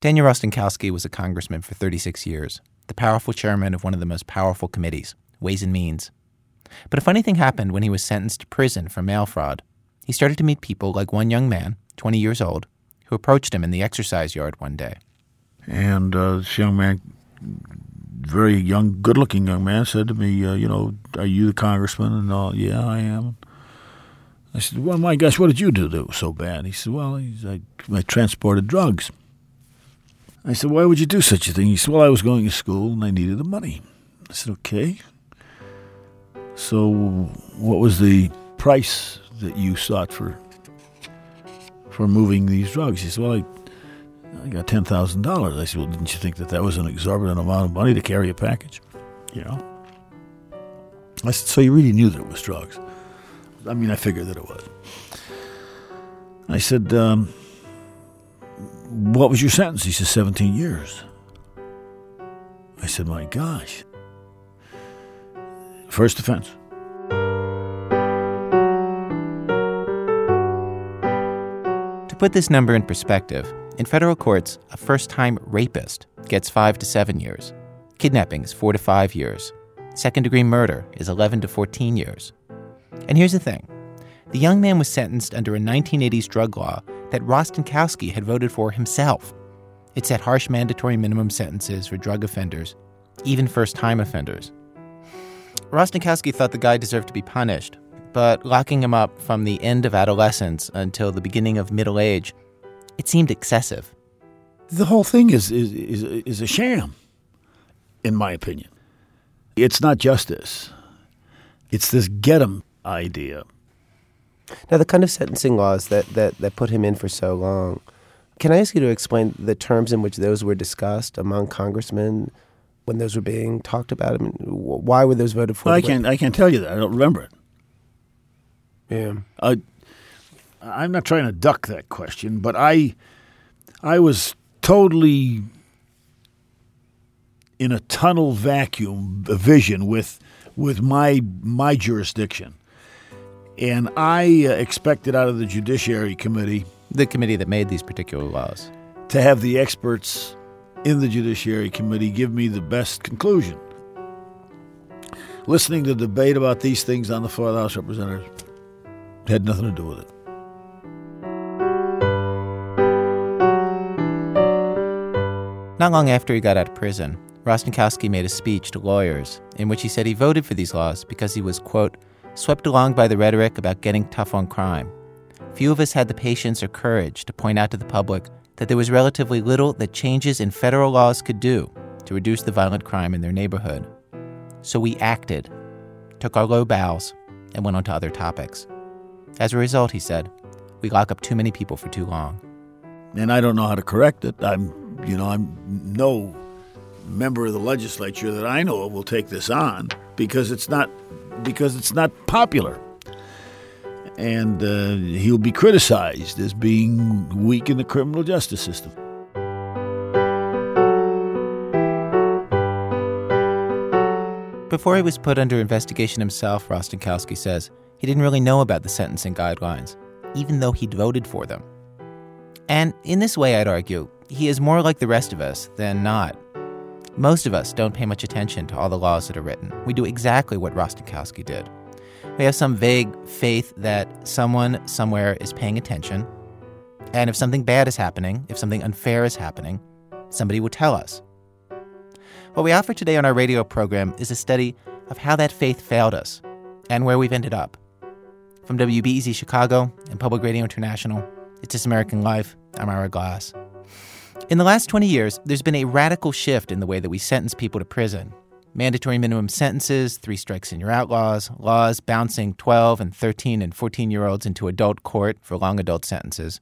Daniel Rostenkowski was a congressman for 36 years, the powerful chairman of one of the most powerful committees, Ways and Means. But a funny thing happened when he was sentenced to prison for mail fraud. He started to meet people like one young man, 20 years old, who approached him in the exercise yard one day. And uh, this young man, very young, good looking young man, said to me, uh, You know, are you the congressman? And all, yeah, I am. I said, Well, my gosh, what did you do that was so bad? He said, Well, I, I transported drugs. I said, Why would you do such a thing? He said, Well, I was going to school and I needed the money. I said, Okay. So, what was the price that you sought for for moving these drugs? He said, Well, I, I got ten thousand dollars. I said, Well, didn't you think that that was an exorbitant amount of money to carry a package? You know. I said, So you really knew that it was drugs? I mean, I figured that it was. I said, um, what was your sentence? He said, 17 years. I said, My gosh. First offense. To put this number in perspective, in federal courts, a first time rapist gets five to seven years, kidnapping is four to five years, second degree murder is 11 to 14 years. And here's the thing the young man was sentenced under a 1980s drug law that Rostenkowski had voted for himself. It set harsh mandatory minimum sentences for drug offenders, even first time offenders. Rostenkowski thought the guy deserved to be punished, but locking him up from the end of adolescence until the beginning of middle age, it seemed excessive. The whole thing is, is, is, is a sham, in my opinion. It's not justice, it's this get 'em idea. Now, the kind of sentencing laws that, that, that put him in for so long, can I ask you to explain the terms in which those were discussed among congressmen when those were being talked about? I mean, why were those voted for? Well, I can't, I can't tell you that. I don't remember it. Yeah. Uh, I'm not trying to duck that question, but I, I was totally in a tunnel vacuum vision with, with my my jurisdiction, and I uh, expected out of the Judiciary Committee, the committee that made these particular laws, to have the experts in the Judiciary Committee give me the best conclusion. Listening to debate about these things on the floor of the House of Representatives had nothing to do with it. Not long after he got out of prison, Rostenkowski made a speech to lawyers in which he said he voted for these laws because he was, quote, swept along by the rhetoric about getting tough on crime. Few of us had the patience or courage to point out to the public that there was relatively little that changes in federal laws could do to reduce the violent crime in their neighborhood. So we acted, took our low bows, and went on to other topics. As a result, he said, we lock up too many people for too long. And I don't know how to correct it. I'm, you know, I'm no member of the legislature that I know of will take this on because it's not because it's not popular. And uh, he'll be criticized as being weak in the criminal justice system. Before he was put under investigation himself, Rostenkowski says, he didn't really know about the sentencing guidelines, even though he'd voted for them. And in this way, I'd argue, he is more like the rest of us than not. Most of us don't pay much attention to all the laws that are written. We do exactly what Rostenkowski did. We have some vague faith that someone somewhere is paying attention, and if something bad is happening, if something unfair is happening, somebody will tell us. What we offer today on our radio program is a study of how that faith failed us and where we've ended up. From WBEZ Chicago and Public Radio International, it's This American Life. I'm Ira Glass. In the last 20 years, there's been a radical shift in the way that we sentence people to prison. Mandatory minimum sentences, three strikes and you're outlaws, laws bouncing 12 and 13 and 14 year olds into adult court for long adult sentences.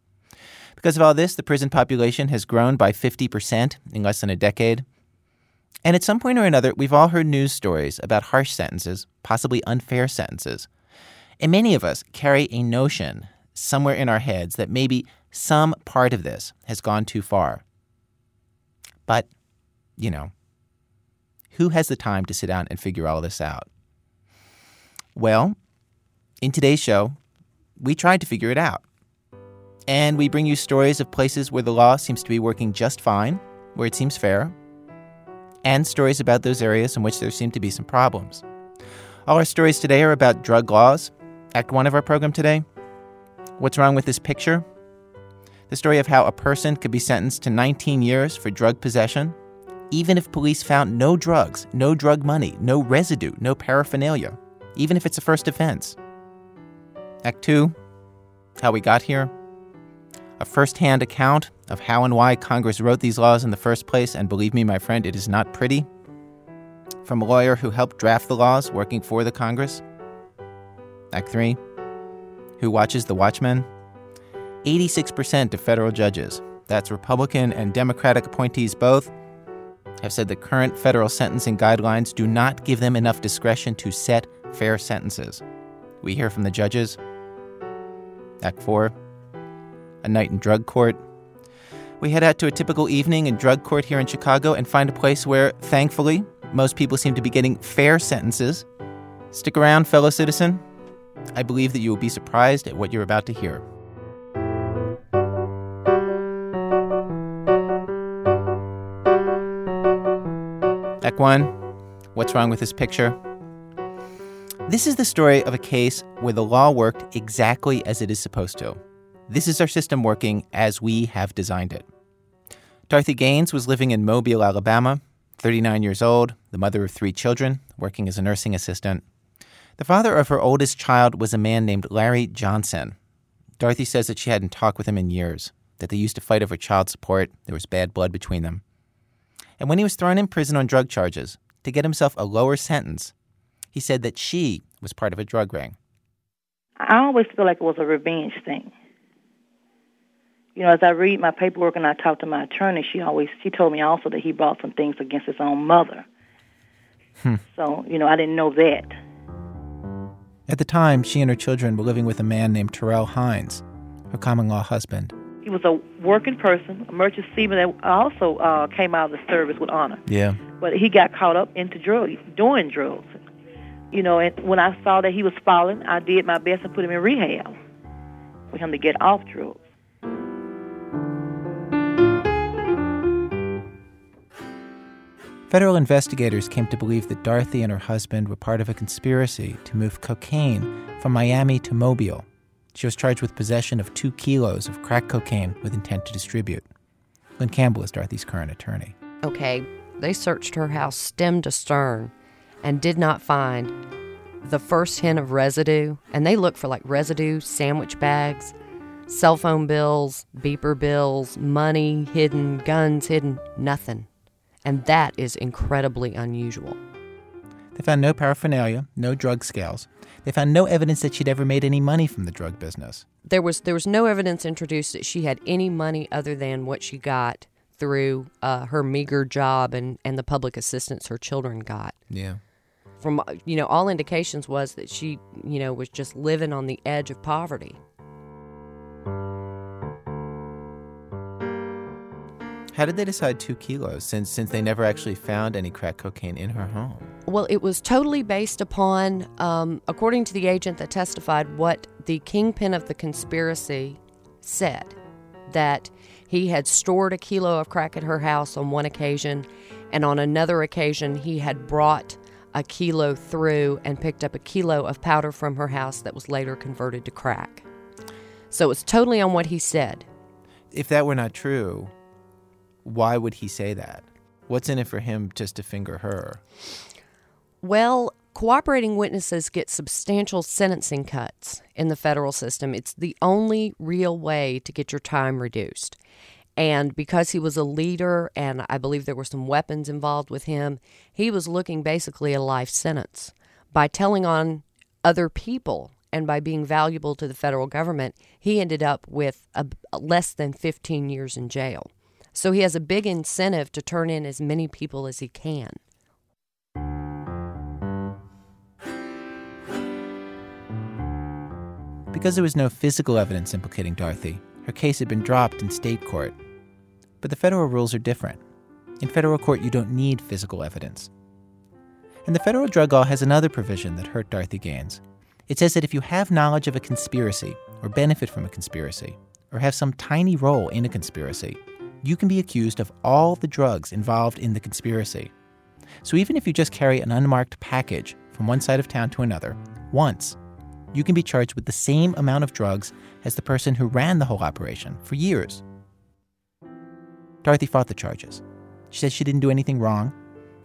Because of all this, the prison population has grown by 50% in less than a decade. And at some point or another, we've all heard news stories about harsh sentences, possibly unfair sentences. And many of us carry a notion somewhere in our heads that maybe some part of this has gone too far. But, you know, who has the time to sit down and figure all this out? Well, in today's show, we tried to figure it out. And we bring you stories of places where the law seems to be working just fine, where it seems fair, and stories about those areas in which there seem to be some problems. All our stories today are about drug laws. Act one of our program today What's wrong with this picture? The story of how a person could be sentenced to 19 years for drug possession, even if police found no drugs, no drug money, no residue, no paraphernalia, even if it's a first offense. Act two How we got here. A first hand account of how and why Congress wrote these laws in the first place, and believe me, my friend, it is not pretty. From a lawyer who helped draft the laws working for the Congress. Act 3 Who watches the Watchmen? 86% of federal judges, that's Republican and Democratic appointees both, have said the current federal sentencing guidelines do not give them enough discretion to set fair sentences. We hear from the judges. Act 4 A night in drug court. We head out to a typical evening in drug court here in Chicago and find a place where, thankfully, most people seem to be getting fair sentences. Stick around, fellow citizen. I believe that you will be surprised at what you're about to hear. 1 What's wrong with this picture? This is the story of a case where the law worked exactly as it is supposed to. This is our system working as we have designed it. Dorothy Gaines was living in Mobile, Alabama, 39 years old, the mother of three children, working as a nursing assistant. The father of her oldest child was a man named Larry Johnson. Dorothy says that she hadn't talked with him in years, that they used to fight over child support, there was bad blood between them. And when he was thrown in prison on drug charges, to get himself a lower sentence, he said that she was part of a drug ring. I always feel like it was a revenge thing. You know, as I read my paperwork and I talk to my attorney, she always she told me also that he brought some things against his own mother. Hmm. So, you know, I didn't know that. At the time, she and her children were living with a man named Terrell Hines, her common law husband. He was a working person, a merchant seaman that also uh, came out of the service with honor. Yeah. But he got caught up into drugs, doing drugs. You know, and when I saw that he was falling, I did my best to put him in rehab for him to get off drugs. Federal investigators came to believe that Dorothy and her husband were part of a conspiracy to move cocaine from Miami to Mobile. She was charged with possession of two kilos of crack cocaine with intent to distribute. Lynn Campbell is Dorothy's current attorney. Okay, they searched her house stem to stern and did not find the first hint of residue. And they looked for like residue, sandwich bags, cell phone bills, beeper bills, money hidden, guns hidden, nothing. And that is incredibly unusual. They found no paraphernalia, no drug scales. They found no evidence that she'd ever made any money from the drug business. There was there was no evidence introduced that she had any money other than what she got through uh, her meager job and, and the public assistance her children got. Yeah. From you know, all indications was that she you know was just living on the edge of poverty. How did they decide two kilos since since they never actually found any crack cocaine in her home? Well, it was totally based upon, um, according to the agent that testified, what the kingpin of the conspiracy said that he had stored a kilo of crack at her house on one occasion, and on another occasion, he had brought a kilo through and picked up a kilo of powder from her house that was later converted to crack. So it's totally on what he said. If that were not true, why would he say that? What's in it for him just to finger her? Well, cooperating witnesses get substantial sentencing cuts in the federal system. It's the only real way to get your time reduced. And because he was a leader, and I believe there were some weapons involved with him, he was looking basically a life sentence. By telling on other people and by being valuable to the federal government, he ended up with a, less than 15 years in jail. So he has a big incentive to turn in as many people as he can. Because there was no physical evidence implicating Dorothy, her case had been dropped in state court. But the federal rules are different. In federal court, you don't need physical evidence. And the federal drug law has another provision that hurt Dorothy Gaines. It says that if you have knowledge of a conspiracy or benefit from a conspiracy, or have some tiny role in a conspiracy, you can be accused of all the drugs involved in the conspiracy. So even if you just carry an unmarked package from one side of town to another once, you can be charged with the same amount of drugs as the person who ran the whole operation for years. Dorothy fought the charges. She says she didn't do anything wrong,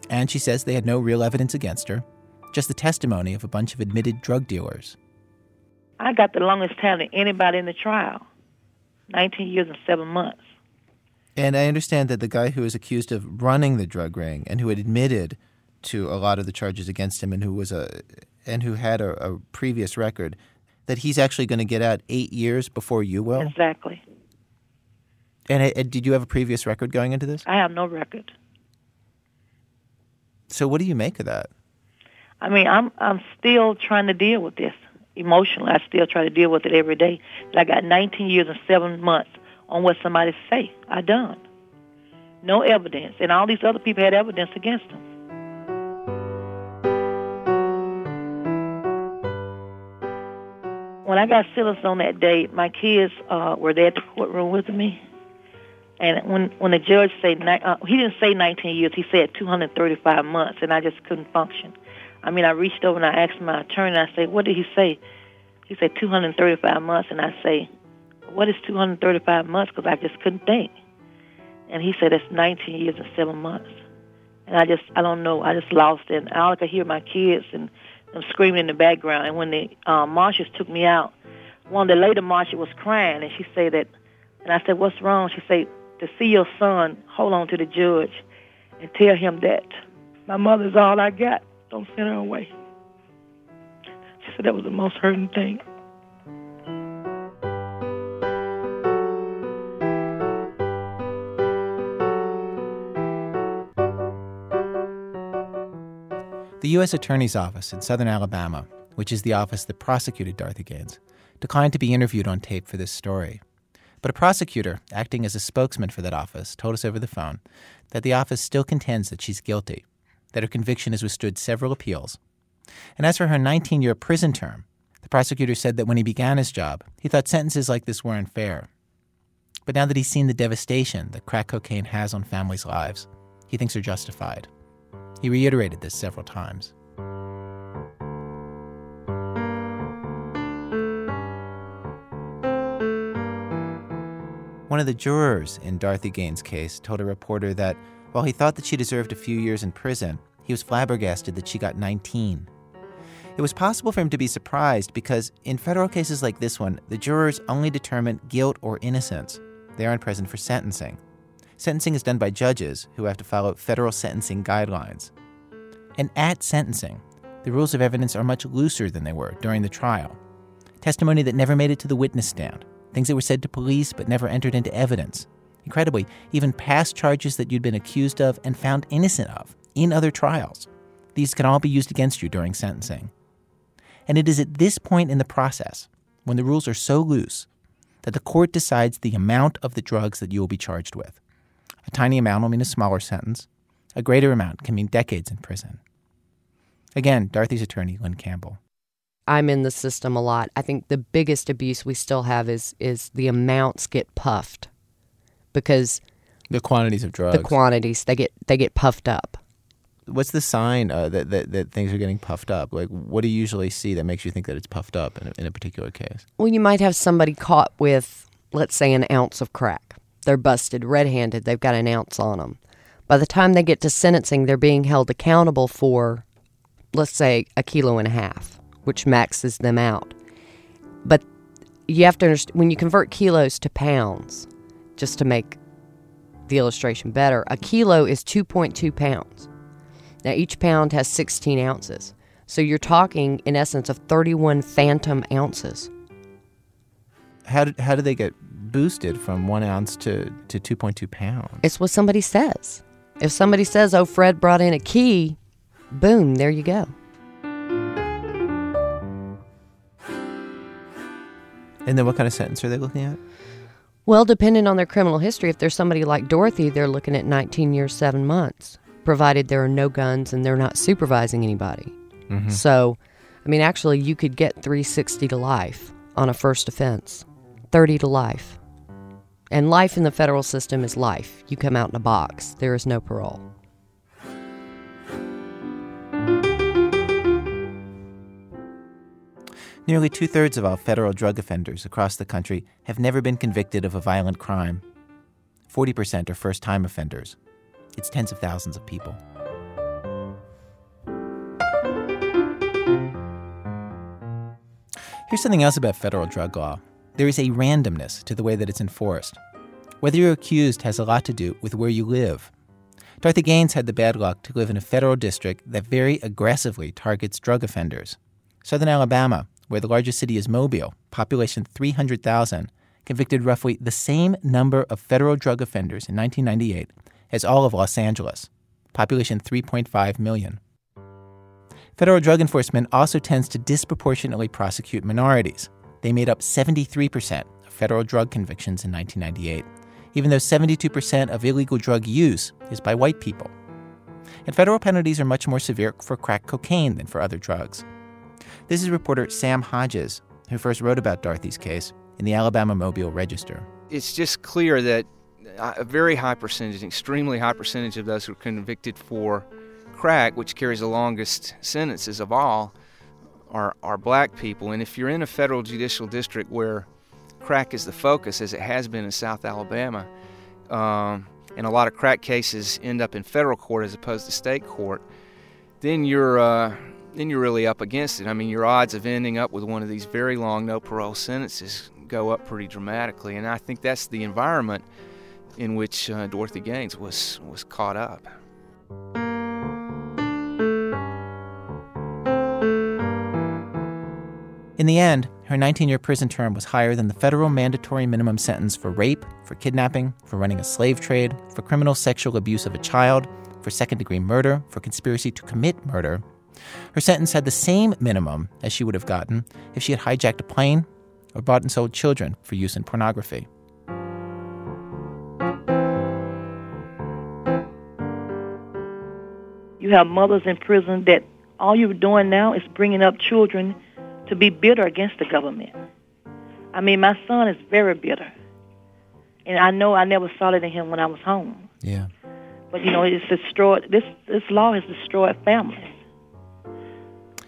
and she says they had no real evidence against her, just the testimony of a bunch of admitted drug dealers. I got the longest time of anybody in the trial 19 years and seven months. And I understand that the guy who was accused of running the drug ring and who had admitted to a lot of the charges against him and who was a and who had a, a previous record, that he's actually going to get out eight years before you will. Exactly. And uh, did you have a previous record going into this? I have no record. So what do you make of that? I mean, I'm I'm still trying to deal with this emotionally. I still try to deal with it every day. But I got 19 years and seven months on what somebody say I done. No evidence, and all these other people had evidence against them. When I got sentenced on that day, my kids uh, were there at the courtroom with me. And when when the judge said uh, he didn't say 19 years, he said 235 months, and I just couldn't function. I mean, I reached over and I asked my attorney. I said, "What did he say?" He said 235 months, and I say, "What is 235 months?" Because I just couldn't think. And he said, "It's 19 years and seven months." And I just, I don't know. I just lost it. And all I could hear my kids and them screaming in the background. And when the uh, marshals took me out, one of the later marshals was crying, and she said that. And I said, "What's wrong?" She said, "To see your son hold on to the judge and tell him that my mother's all I got." Don't send her away. She said that was the most hurting thing. The U.S. Attorney's Office in southern Alabama, which is the office that prosecuted Dorothy Gaines, declined to be interviewed on tape for this story. But a prosecutor, acting as a spokesman for that office, told us over the phone that the office still contends that she's guilty that her conviction has withstood several appeals. And as for her 19 year prison term, the prosecutor said that when he began his job, he thought sentences like this were unfair. But now that he's seen the devastation that crack cocaine has on families' lives, he thinks they're justified. He reiterated this several times. One of the jurors in Dorothy Gaines' case told a reporter that while he thought that she deserved a few years in prison, he was flabbergasted that she got 19. It was possible for him to be surprised because in federal cases like this one, the jurors only determine guilt or innocence. They aren't present for sentencing. Sentencing is done by judges who have to follow federal sentencing guidelines. And at sentencing, the rules of evidence are much looser than they were during the trial. Testimony that never made it to the witness stand, things that were said to police but never entered into evidence, Incredibly, even past charges that you'd been accused of and found innocent of in other trials. These can all be used against you during sentencing. And it is at this point in the process, when the rules are so loose, that the court decides the amount of the drugs that you will be charged with. A tiny amount will mean a smaller sentence. A greater amount can mean decades in prison. Again, Dorothy's attorney, Lynn Campbell. I'm in the system a lot. I think the biggest abuse we still have is is the amounts get puffed because the quantities of drugs, the quantities they get they get puffed up. What's the sign uh, that, that that things are getting puffed up? Like, what do you usually see that makes you think that it's puffed up in a, in a particular case? Well, you might have somebody caught with, let's say, an ounce of crack. They're busted red-handed. They've got an ounce on them. By the time they get to sentencing, they're being held accountable for, let's say, a kilo and a half, which maxes them out. But you have to understand when you convert kilos to pounds, just to make the illustration better, a kilo is 2.2 pounds. Now, each pound has 16 ounces. So you're talking, in essence, of 31 phantom ounces. How did, how do they get boosted from one ounce to, to 2.2 pounds? It's what somebody says. If somebody says, oh, Fred brought in a key, boom, there you go. And then what kind of sentence are they looking at? Well, depending on their criminal history, if there's somebody like Dorothy, they're looking at 19 years, seven months, provided there are no guns and they're not supervising anybody. Mm-hmm. So, I mean, actually, you could get 360 to life on a first offense, 30 to life. And life in the federal system is life. You come out in a box, there is no parole. Nearly two thirds of all federal drug offenders across the country have never been convicted of a violent crime. 40% are first time offenders. It's tens of thousands of people. Here's something else about federal drug law there is a randomness to the way that it's enforced. Whether you're accused has a lot to do with where you live. Dorothy Gaines had the bad luck to live in a federal district that very aggressively targets drug offenders. Southern Alabama, where the largest city is Mobile, population 300,000, convicted roughly the same number of federal drug offenders in 1998 as all of Los Angeles, population 3.5 million. Federal drug enforcement also tends to disproportionately prosecute minorities. They made up 73% of federal drug convictions in 1998, even though 72% of illegal drug use is by white people. And federal penalties are much more severe for crack cocaine than for other drugs. This is reporter Sam Hodges, who first wrote about Dorothy's case in the Alabama Mobile Register. It's just clear that a very high percentage, an extremely high percentage of those who are convicted for crack, which carries the longest sentences of all, are, are black people. And if you're in a federal judicial district where crack is the focus, as it has been in South Alabama, um, and a lot of crack cases end up in federal court as opposed to state court, then you're uh, then you're really up against it. I mean, your odds of ending up with one of these very long no parole sentences go up pretty dramatically, and I think that's the environment in which uh, Dorothy Gaines was was caught up. In the end, her 19 year prison term was higher than the federal mandatory minimum sentence for rape, for kidnapping, for running a slave trade, for criminal sexual abuse of a child, for second degree murder, for conspiracy to commit murder. Her sentence had the same minimum as she would have gotten if she had hijacked a plane or bought and sold children for use in pornography. You have mothers in prison that all you're doing now is bringing up children to be bitter against the government. I mean, my son is very bitter. And I know I never saw it in him when I was home. Yeah. But, you know, it's destroyed, this, this law has destroyed families.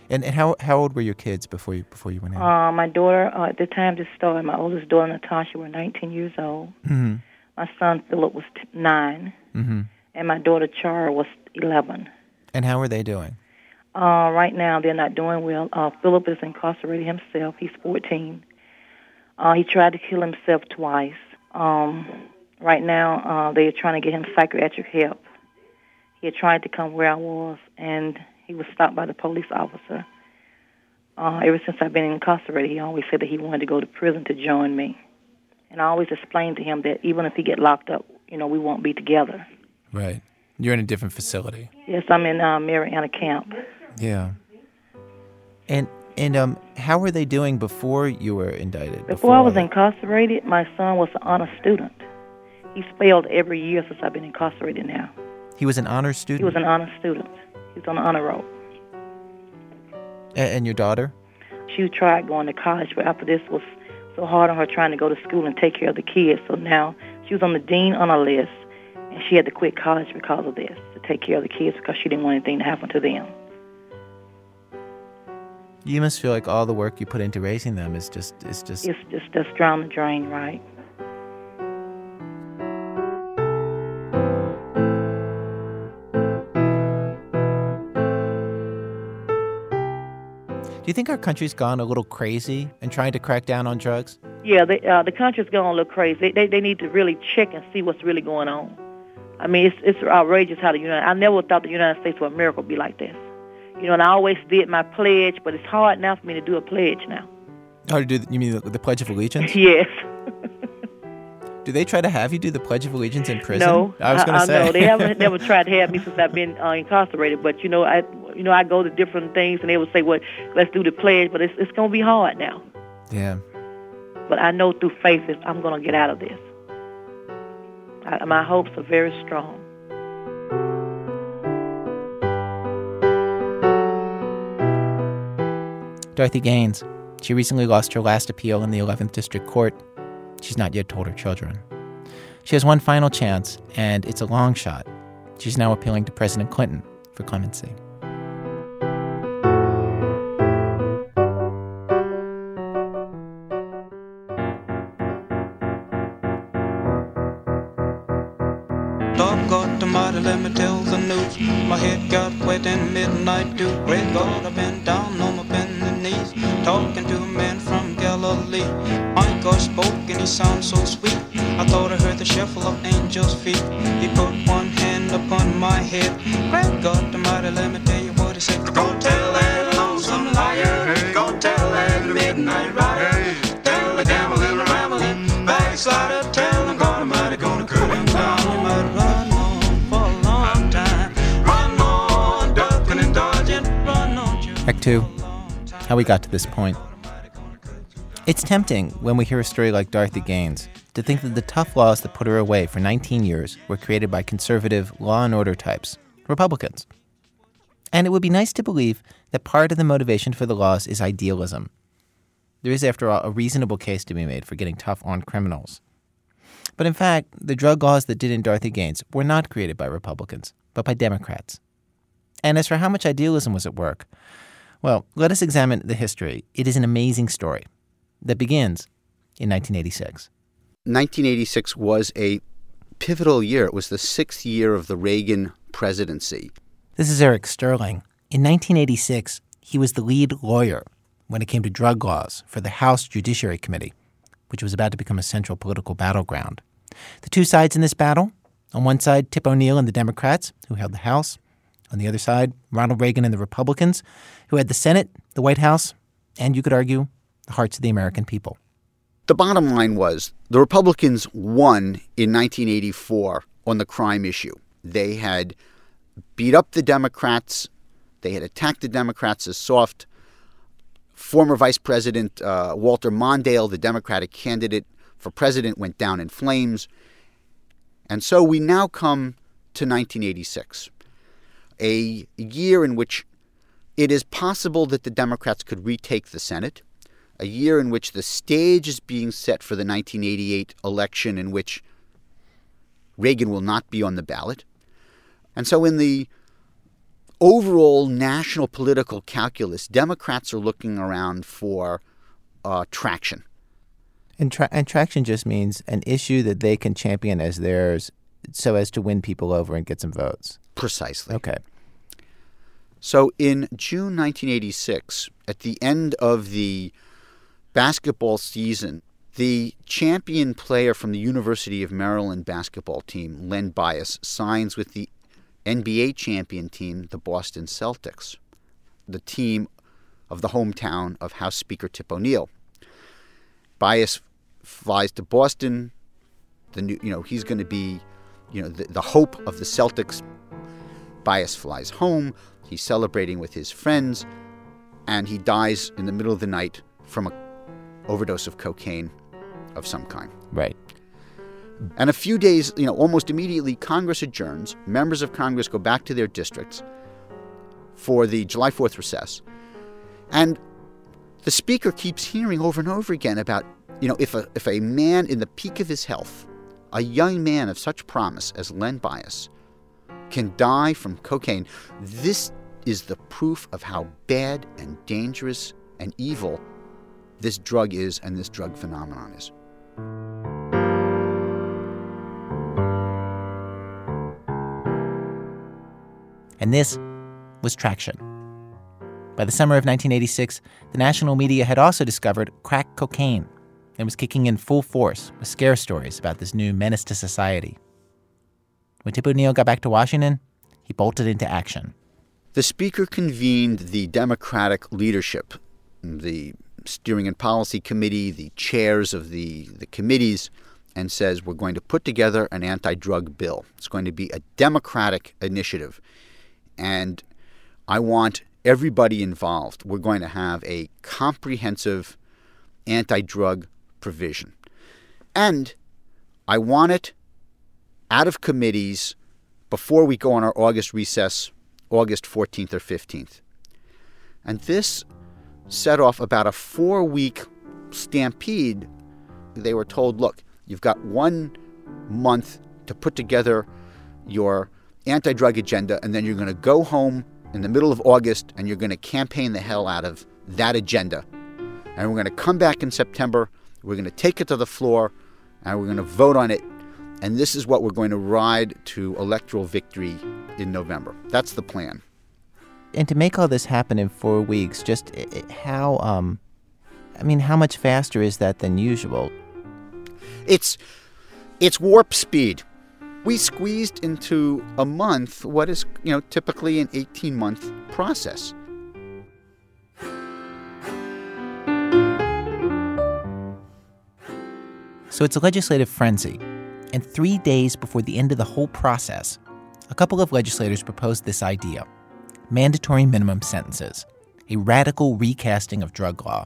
And, and how, how old were your kids before you, before you went in? Uh, my daughter, uh, at the time this started, my oldest daughter, Natasha, were 19 years old. mm-hmm. My son, Philip, was t- 9. Mm-hmm. And my daughter, Chara, was 11. And how are they doing? Uh, right now, they're not doing well. Uh, Philip is incarcerated himself. He's 14. Uh, he tried to kill himself twice. Um, right now, uh, they are trying to get him psychiatric help. He had tried to come where I was, and he was stopped by the police officer. Uh, ever since I've been incarcerated, he always said that he wanted to go to prison to join me. And I always explained to him that even if he get locked up, you know, we won't be together. Right. You're in a different facility. Yes, I'm in uh, Marianna camp. Yeah. And and um, how were they doing before you were indicted? Before, I was incarcerated, my son was an honor student. He's failed every year since I've been incarcerated now. He was an honors student. He was an honor student. He was on the honor roll. A- and your daughter? She tried going to college, but after this was so hard on her trying to go to school and take care of the kids. So now she was on the dean honor list, and she had to quit college because of this to take care of the kids because she didn't want anything to happen to them. You must feel like all the work you put into raising them is just is just It's just just drown the drain, right? Do you think our country's gone a little crazy in trying to crack down on drugs? Yeah, they, uh, the country's going a little crazy. They, they they need to really check and see what's really going on. I mean, it's it's outrageous how the United. I never thought the United States of America would be like this. You know, and I always did my pledge, but it's hard now for me to do a pledge now. How to do? The, you mean the, the Pledge of Allegiance? Yes. Do they try to have you do the Pledge of Allegiance in prison? No, I was going to say. know they haven't never tried to have me since I've been uh, incarcerated. But you know, I you know I go to different things, and they would say, "Well, let's do the pledge," but it's it's going to be hard now. yeah. But I know through faith that I'm going to get out of this. I, my hopes are very strong. Dorothy Gaines. She recently lost her last appeal in the 11th District Court. She's not yet told her children. She has one final chance, and it's a long shot. She's now appealing to President Clinton for clemency. Got mighty, let me tell the news. My head got wet in midnight dew. How we got to this point. It's tempting when we hear a story like Dorothy Gaines to think that the tough laws that put her away for 19 years were created by conservative law and order types, Republicans. And it would be nice to believe that part of the motivation for the laws is idealism. There is, after all, a reasonable case to be made for getting tough on criminals. But in fact, the drug laws that did in Dorothy Gaines were not created by Republicans, but by Democrats. And as for how much idealism was at work, well, let us examine the history. It is an amazing story that begins in 1986. 1986 was a pivotal year. It was the sixth year of the Reagan presidency. This is Eric Sterling. In 1986, he was the lead lawyer when it came to drug laws for the House Judiciary Committee, which was about to become a central political battleground. The two sides in this battle on one side, Tip O'Neill and the Democrats, who held the House. On the other side, Ronald Reagan and the Republicans, who had the Senate, the White House, and you could argue, the hearts of the American people. The bottom line was the Republicans won in 1984 on the crime issue. They had beat up the Democrats, they had attacked the Democrats as soft. Former Vice President uh, Walter Mondale, the Democratic candidate for president, went down in flames. And so we now come to 1986, a year in which it is possible that the Democrats could retake the Senate, a year in which the stage is being set for the 1988 election, in which Reagan will not be on the ballot. And so, in the overall national political calculus, Democrats are looking around for uh, traction. And, tra- and traction just means an issue that they can champion as theirs so as to win people over and get some votes. Precisely. Okay. So in June 1986, at the end of the basketball season, the champion player from the University of Maryland basketball team, Len Bias, signs with the NBA champion team, the Boston Celtics, the team of the hometown of House Speaker Tip O'Neill. Bias flies to Boston. The new, you know, he's going to be, you know, the, the hope of the Celtics. Bias flies home. He's celebrating with his friends, and he dies in the middle of the night from a overdose of cocaine of some kind. Right. And a few days, you know, almost immediately, Congress adjourns. Members of Congress go back to their districts for the July 4th recess. And the speaker keeps hearing over and over again about, you know, if a, if a man in the peak of his health, a young man of such promise as Len Bias, can die from cocaine, this is the proof of how bad and dangerous and evil this drug is and this drug phenomenon is. And this was traction. By the summer of 1986, the national media had also discovered crack cocaine and was kicking in full force with scare stories about this new menace to society. When Tip O'Neill got back to Washington, he bolted into action. The Speaker convened the Democratic leadership, the Steering and Policy Committee, the chairs of the, the committees, and says, We're going to put together an anti drug bill. It's going to be a Democratic initiative. And I want everybody involved. We're going to have a comprehensive anti drug provision. And I want it out of committees before we go on our August recess, August 14th or 15th. And this set off about a four week stampede. They were told, look, you've got one month to put together your anti drug agenda, and then you're going to go home in the middle of August and you're going to campaign the hell out of that agenda. And we're going to come back in September, we're going to take it to the floor, and we're going to vote on it. And this is what we're going to ride to electoral victory in November. That's the plan. And to make all this happen in four weeks, just how, um, I mean, how much faster is that than usual? It's, it's warp speed we squeezed into a month what is, you know, typically an 18 month process. So it's a legislative frenzy. And three days before the end of the whole process, a couple of legislators proposed this idea mandatory minimum sentences, a radical recasting of drug law.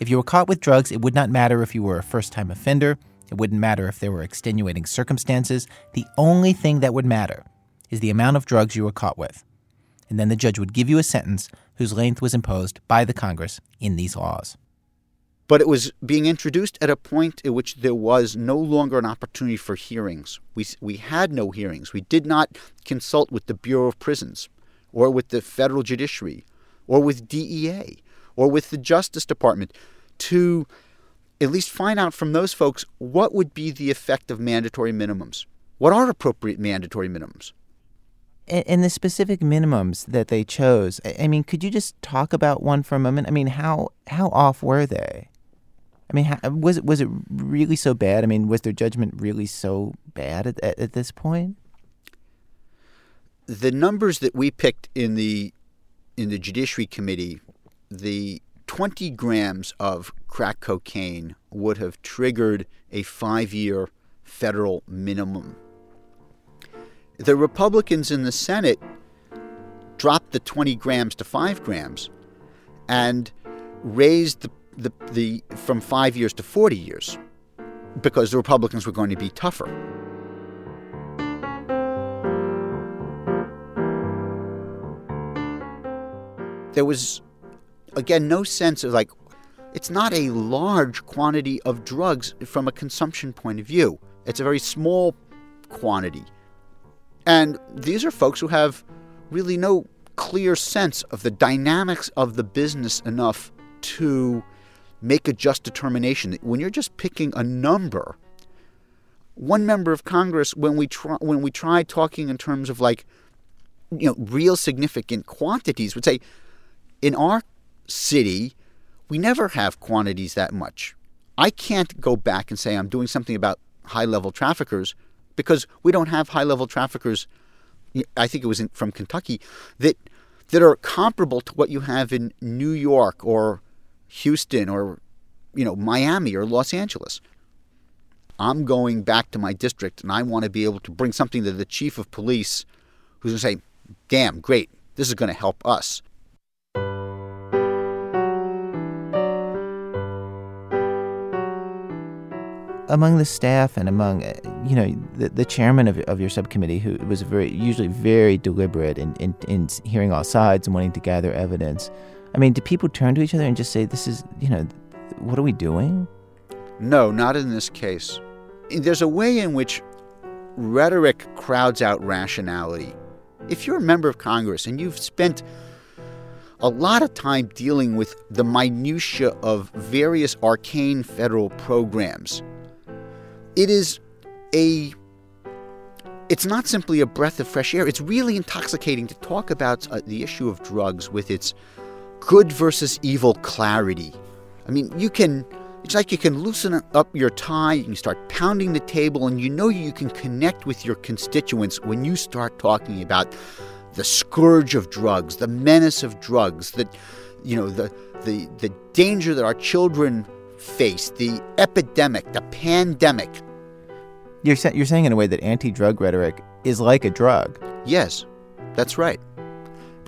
If you were caught with drugs, it would not matter if you were a first time offender it wouldn't matter if there were extenuating circumstances. The only thing that would matter is the amount of drugs you were caught with. And then the judge would give you a sentence whose length was imposed by the Congress in these laws. But it was being introduced at a point at which there was no longer an opportunity for hearings. We, we had no hearings. We did not consult with the Bureau of Prisons or with the federal judiciary or with DEA or with the Justice Department to at least find out from those folks what would be the effect of mandatory minimums. What are appropriate mandatory minimums? And the specific minimums that they chose, I mean, could you just talk about one for a moment? I mean, how how off were they? I mean, was it was it really so bad? I mean, was their judgment really so bad at, at, at this point? The numbers that we picked in the in the Judiciary Committee, the 20 grams of crack cocaine would have triggered a five year federal minimum. The Republicans in the Senate dropped the 20 grams to 5 grams and raised the, the, the, from 5 years to 40 years because the Republicans were going to be tougher. There was again, no sense of like, it's not a large quantity of drugs from a consumption point of view. It's a very small quantity. And these are folks who have really no clear sense of the dynamics of the business enough to make a just determination. When you're just picking a number, one member of Congress, when we try, when we try talking in terms of like, you know, real significant quantities, would say, in our city, we never have quantities that much. I can't go back and say I'm doing something about high level traffickers because we don't have high level traffickers. I think it was in, from Kentucky that that are comparable to what you have in New York or Houston or you know Miami or Los Angeles. I'm going back to my district and I want to be able to bring something to the chief of police who's going to say, "Damn, great. This is going to help us." among the staff and among uh, you know the, the chairman of, of your subcommittee who was very usually very deliberate in, in, in hearing all sides and wanting to gather evidence i mean do people turn to each other and just say this is you know what are we doing? No not in this case. There's a way in which rhetoric crowds out rationality. If you're a member of congress and you've spent a lot of time dealing with the minutiae of various arcane federal programs it is a it's not simply a breath of fresh air. It's really intoxicating to talk about uh, the issue of drugs with its good versus evil clarity. I mean, you can it's like you can loosen up your tie, you can start pounding the table and you know you can connect with your constituents when you start talking about the scourge of drugs, the menace of drugs, that you know, the the the danger that our children face, the epidemic, the pandemic, you're, sa- you're saying in a way that anti drug rhetoric is like a drug. Yes, that's right.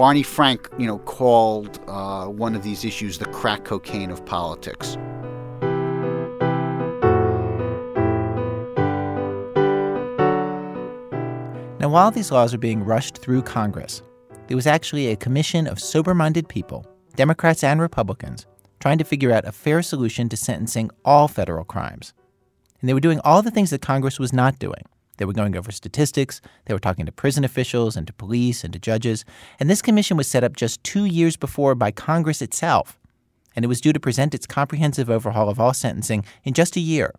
Barney Frank, you know, called uh, one of these issues the crack cocaine of politics. Now, while these laws are being rushed through Congress, there was actually a commission of sober minded people, Democrats and Republicans, trying to figure out a fair solution to sentencing all federal crimes. And they were doing all the things that Congress was not doing. They were going over statistics, they were talking to prison officials and to police and to judges. And this commission was set up just two years before by Congress itself. And it was due to present its comprehensive overhaul of all sentencing in just a year.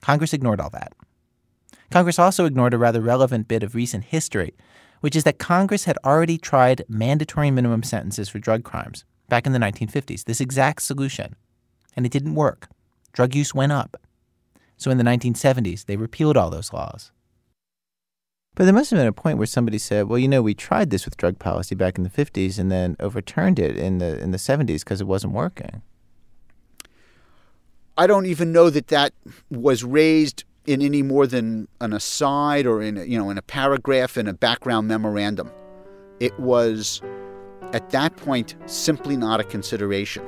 Congress ignored all that. Congress also ignored a rather relevant bit of recent history, which is that Congress had already tried mandatory minimum sentences for drug crimes back in the 1950s, this exact solution. And it didn't work. Drug use went up. So in the 1970s, they repealed all those laws. But there must have been a point where somebody said, "Well, you know, we tried this with drug policy back in the 50s and then overturned it in the in the 70s because it wasn't working." I don't even know that that was raised in any more than an aside or in a, you know in a paragraph in a background memorandum. It was at that point simply not a consideration.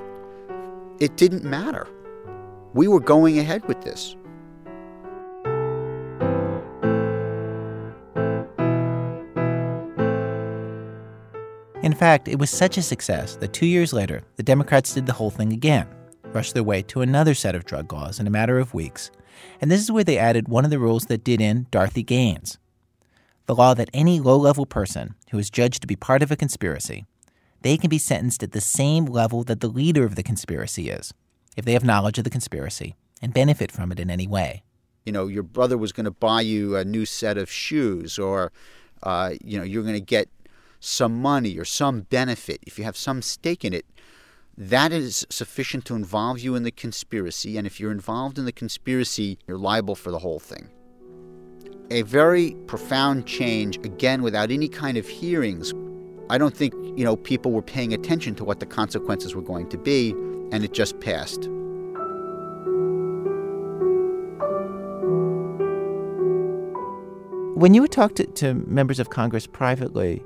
It didn't matter. We were going ahead with this. In fact, it was such a success that two years later, the Democrats did the whole thing again, rushed their way to another set of drug laws in a matter of weeks. And this is where they added one of the rules that did in Dorothy Gaines the law that any low level person who is judged to be part of a conspiracy, they can be sentenced at the same level that the leader of the conspiracy is, if they have knowledge of the conspiracy and benefit from it in any way. You know, your brother was going to buy you a new set of shoes, or, uh, you know, you're going to get some money or some benefit, if you have some stake in it, that is sufficient to involve you in the conspiracy. And if you're involved in the conspiracy, you're liable for the whole thing. A very profound change, again, without any kind of hearings. I don't think, you know, people were paying attention to what the consequences were going to be, and it just passed. When you would talk to, to members of Congress privately,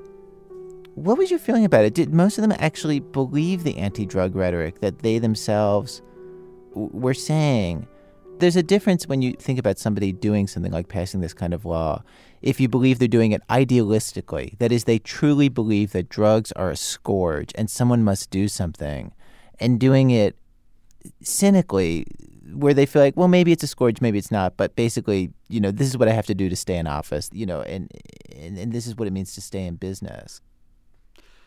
what was your feeling about it? Did most of them actually believe the anti drug rhetoric that they themselves were saying? There's a difference when you think about somebody doing something like passing this kind of law. If you believe they're doing it idealistically, that is, they truly believe that drugs are a scourge and someone must do something, and doing it cynically, where they feel like, well, maybe it's a scourge, maybe it's not, but basically, you know, this is what I have to do to stay in office, you know, and, and, and this is what it means to stay in business.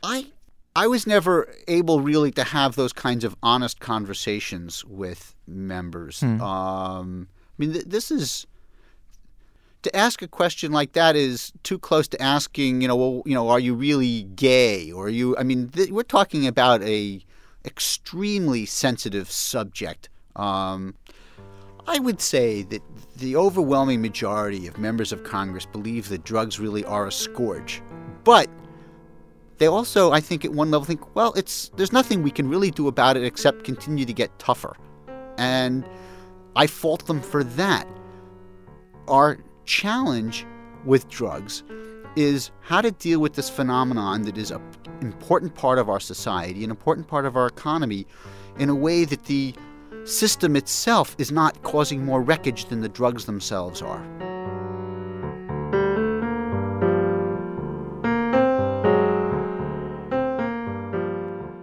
I I was never able really to have those kinds of honest conversations with members. Hmm. Um, I mean, th- this is to ask a question like that is too close to asking. You know, well, you know, are you really gay? Or are you? I mean, th- we're talking about a extremely sensitive subject. Um, I would say that the overwhelming majority of members of Congress believe that drugs really are a scourge, but they also, I think, at one level think, well, it's there's nothing we can really do about it except continue to get tougher. And I fault them for that. Our challenge with drugs is how to deal with this phenomenon that is an important part of our society, an important part of our economy, in a way that the system itself is not causing more wreckage than the drugs themselves are.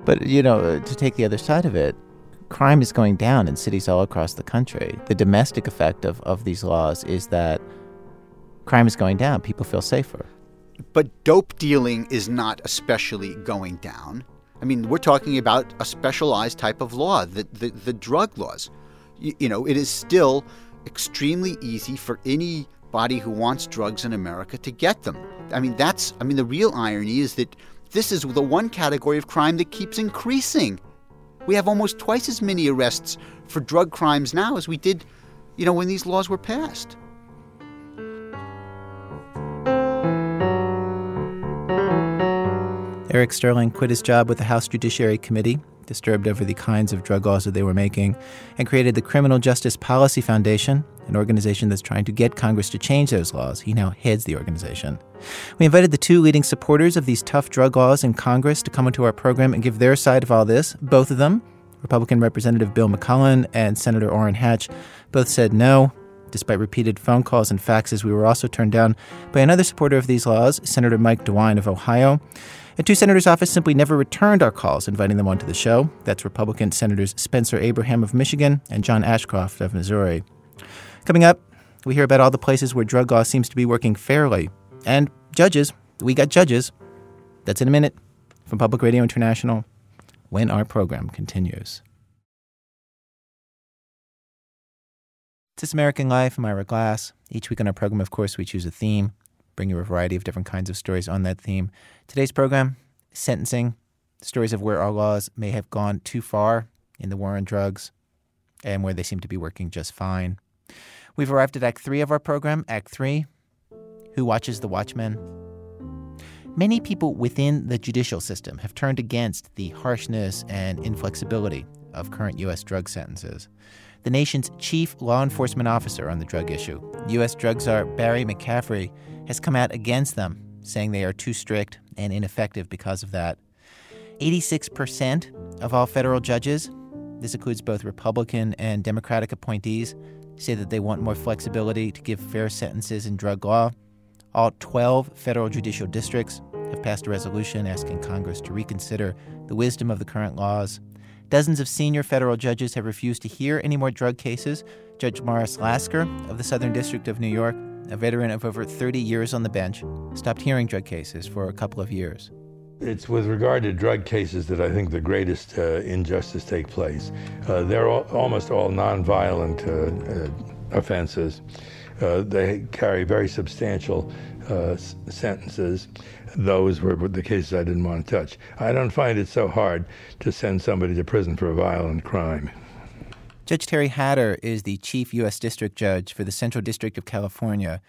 But, you know, uh, to take the other side of it, crime is going down in cities all across the country. The domestic effect of, of these laws is that crime is going down. People feel safer. But dope dealing is not especially going down. I mean, we're talking about a specialized type of law, the, the, the drug laws. You, you know, it is still extremely easy for anybody who wants drugs in America to get them. I mean, that's, I mean, the real irony is that this is the one category of crime that keeps increasing. We have almost twice as many arrests for drug crimes now as we did, you know, when these laws were passed. Eric Sterling quit his job with the House Judiciary Committee, disturbed over the kinds of drug laws that they were making, and created the Criminal Justice Policy Foundation, an organization that's trying to get Congress to change those laws. He now heads the organization. We invited the two leading supporters of these tough drug laws in Congress to come into our program and give their side of all this. Both of them, Republican Representative Bill McCollum and Senator Orrin Hatch, both said no. Despite repeated phone calls and faxes, we were also turned down by another supporter of these laws, Senator Mike DeWine of Ohio. And two senators' office simply never returned our calls inviting them onto the show. That's Republican Senators Spencer Abraham of Michigan and John Ashcroft of Missouri. Coming up, we hear about all the places where drug law seems to be working fairly. And judges, we got judges. That's in a minute from Public Radio International when our program continues. This American Life. I'm Ira Glass. Each week on our program, of course, we choose a theme, bring you a variety of different kinds of stories on that theme. Today's program, sentencing, stories of where our laws may have gone too far in the war on drugs and where they seem to be working just fine. We've arrived at Act 3 of our program. Act 3 Who Watches the Watchmen? Many people within the judicial system have turned against the harshness and inflexibility of current U.S. drug sentences the nation's chief law enforcement officer on the drug issue, U.S. drug czar Barry McCaffrey, has come out against them, saying they are too strict and ineffective because of that. 86% of all federal judges, this includes both Republican and Democratic appointees, say that they want more flexibility to give fair sentences in drug law. All 12 federal judicial districts have passed a resolution asking Congress to reconsider the wisdom of the current laws Dozens of senior federal judges have refused to hear any more drug cases. Judge Morris Lasker of the Southern District of New York, a veteran of over 30 years on the bench, stopped hearing drug cases for a couple of years. It's with regard to drug cases that I think the greatest uh, injustice take place. Uh, they're all, almost all nonviolent uh, uh offenses. Uh, they carry very substantial uh, sentences those were the cases I didn't want to touch. I don't find it so hard to send somebody to prison for a violent crime. Judge Terry Hatter is the chief U.S. District Judge for the Central District of California.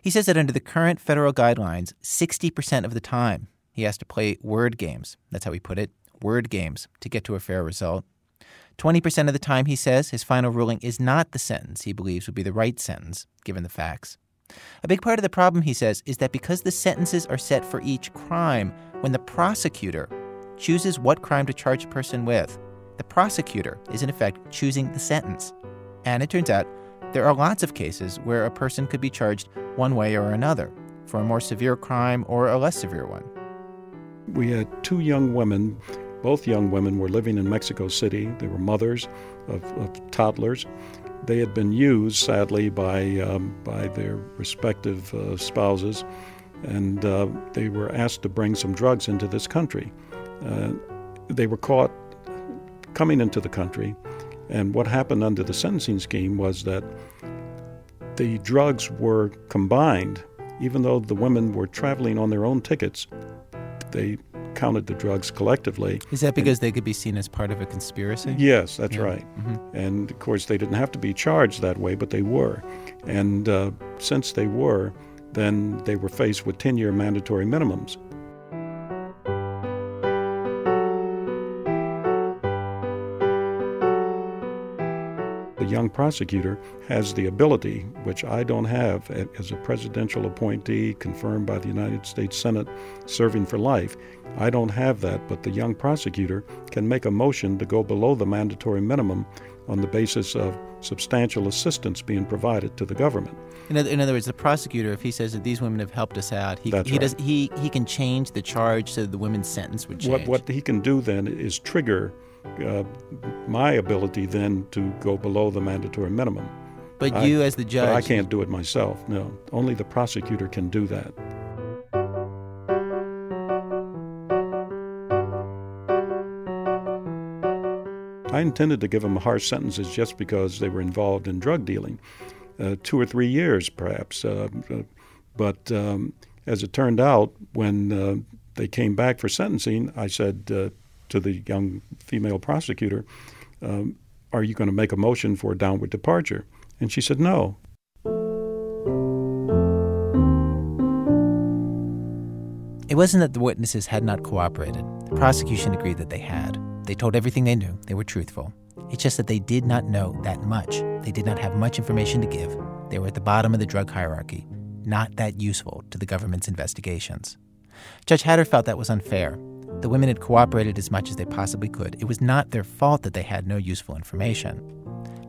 He says that under the current federal guidelines, 60% of the time he has to play word games. That's how he put it word games to get to a fair result. 20% of the time, he says, his final ruling is not the sentence he believes would be the right sentence, given the facts. A big part of the problem, he says, is that because the sentences are set for each crime, when the prosecutor chooses what crime to charge a person with, the prosecutor is in effect choosing the sentence. And it turns out there are lots of cases where a person could be charged one way or another for a more severe crime or a less severe one. We had two young women. Both young women were living in Mexico City. They were mothers of, of toddlers. They had been used, sadly, by, um, by their respective uh, spouses, and uh, they were asked to bring some drugs into this country. Uh, they were caught coming into the country, and what happened under the sentencing scheme was that the drugs were combined, even though the women were traveling on their own tickets. They counted the drugs collectively. Is that because and, they could be seen as part of a conspiracy? Yes, that's yeah. right. Mm-hmm. And of course, they didn't have to be charged that way, but they were. And uh, since they were, then they were faced with 10 year mandatory minimums. Young prosecutor has the ability, which I don't have as a presidential appointee confirmed by the United States Senate serving for life. I don't have that, but the young prosecutor can make a motion to go below the mandatory minimum on the basis of substantial assistance being provided to the government. In other, in other words, the prosecutor, if he says that these women have helped us out, he, That's he right. does he he can change the charge so the women's sentence would change. What what he can do then is trigger uh, my ability then to go below the mandatory minimum. But I, you, as the judge, I can't do it myself. No, only the prosecutor can do that. I intended to give them harsh sentences just because they were involved in drug dealing, uh, two or three years perhaps. Uh, uh but um, as it turned out, when uh, they came back for sentencing, I said uh, to the young female prosecutor, um, Are you going to make a motion for a downward departure? And she said, No. It wasn't that the witnesses had not cooperated. The prosecution agreed that they had. They told everything they knew, they were truthful. It's just that they did not know that much. They did not have much information to give. They were at the bottom of the drug hierarchy, not that useful to the government's investigations. Judge Hatter felt that was unfair, the women had cooperated as much as they possibly could. It was not their fault that they had no useful information.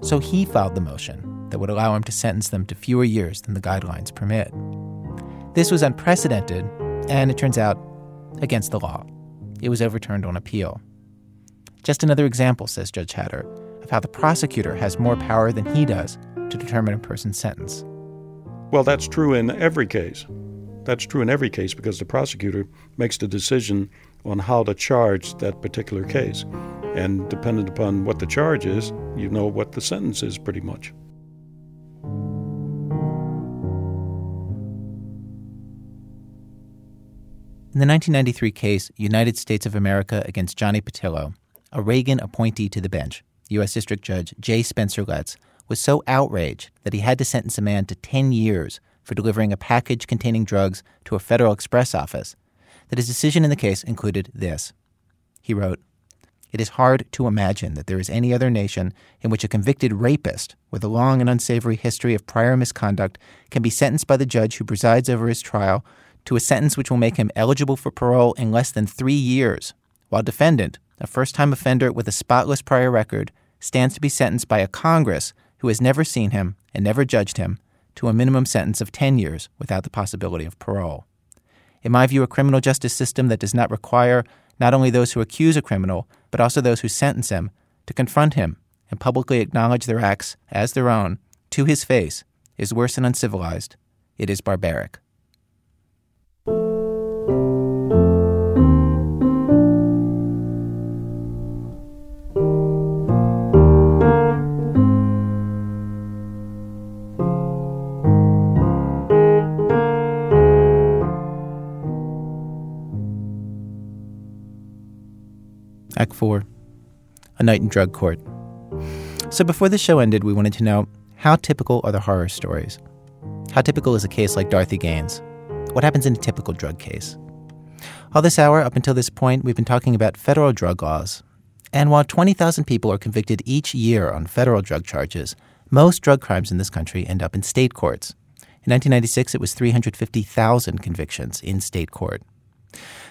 So he filed the motion that would allow him to sentence them to fewer years than the guidelines permit. This was unprecedented, and it turns out, against the law. It was overturned on appeal. Just another example, says Judge Hatter, of how the prosecutor has more power than he does to determine a person's sentence. Well, that's true in every case. That's true in every case because the prosecutor makes the decision on how to charge that particular case. And dependent upon what the charge is, you know what the sentence is pretty much. In the 1993 case, United States of America against Johnny Patillo, a Reagan appointee to the bench, U.S. District Judge J. Spencer Letts, was so outraged that he had to sentence a man to 10 years for delivering a package containing drugs to a Federal Express office that his decision in the case included this. He wrote, It is hard to imagine that there is any other nation in which a convicted rapist with a long and unsavory history of prior misconduct can be sentenced by the judge who presides over his trial to a sentence which will make him eligible for parole in less than three years, while defendant, a first time offender with a spotless prior record, stands to be sentenced by a Congress who has never seen him and never judged him to a minimum sentence of 10 years without the possibility of parole. In my view, a criminal justice system that does not require not only those who accuse a criminal, but also those who sentence him, to confront him and publicly acknowledge their acts as their own to his face is worse than uncivilized. It is barbaric. Act 4 A Night in Drug Court. So before the show ended, we wanted to know how typical are the horror stories? How typical is a case like Dorothy Gaines? What happens in a typical drug case? All this hour, up until this point, we've been talking about federal drug laws. And while 20,000 people are convicted each year on federal drug charges, most drug crimes in this country end up in state courts. In 1996, it was 350,000 convictions in state court.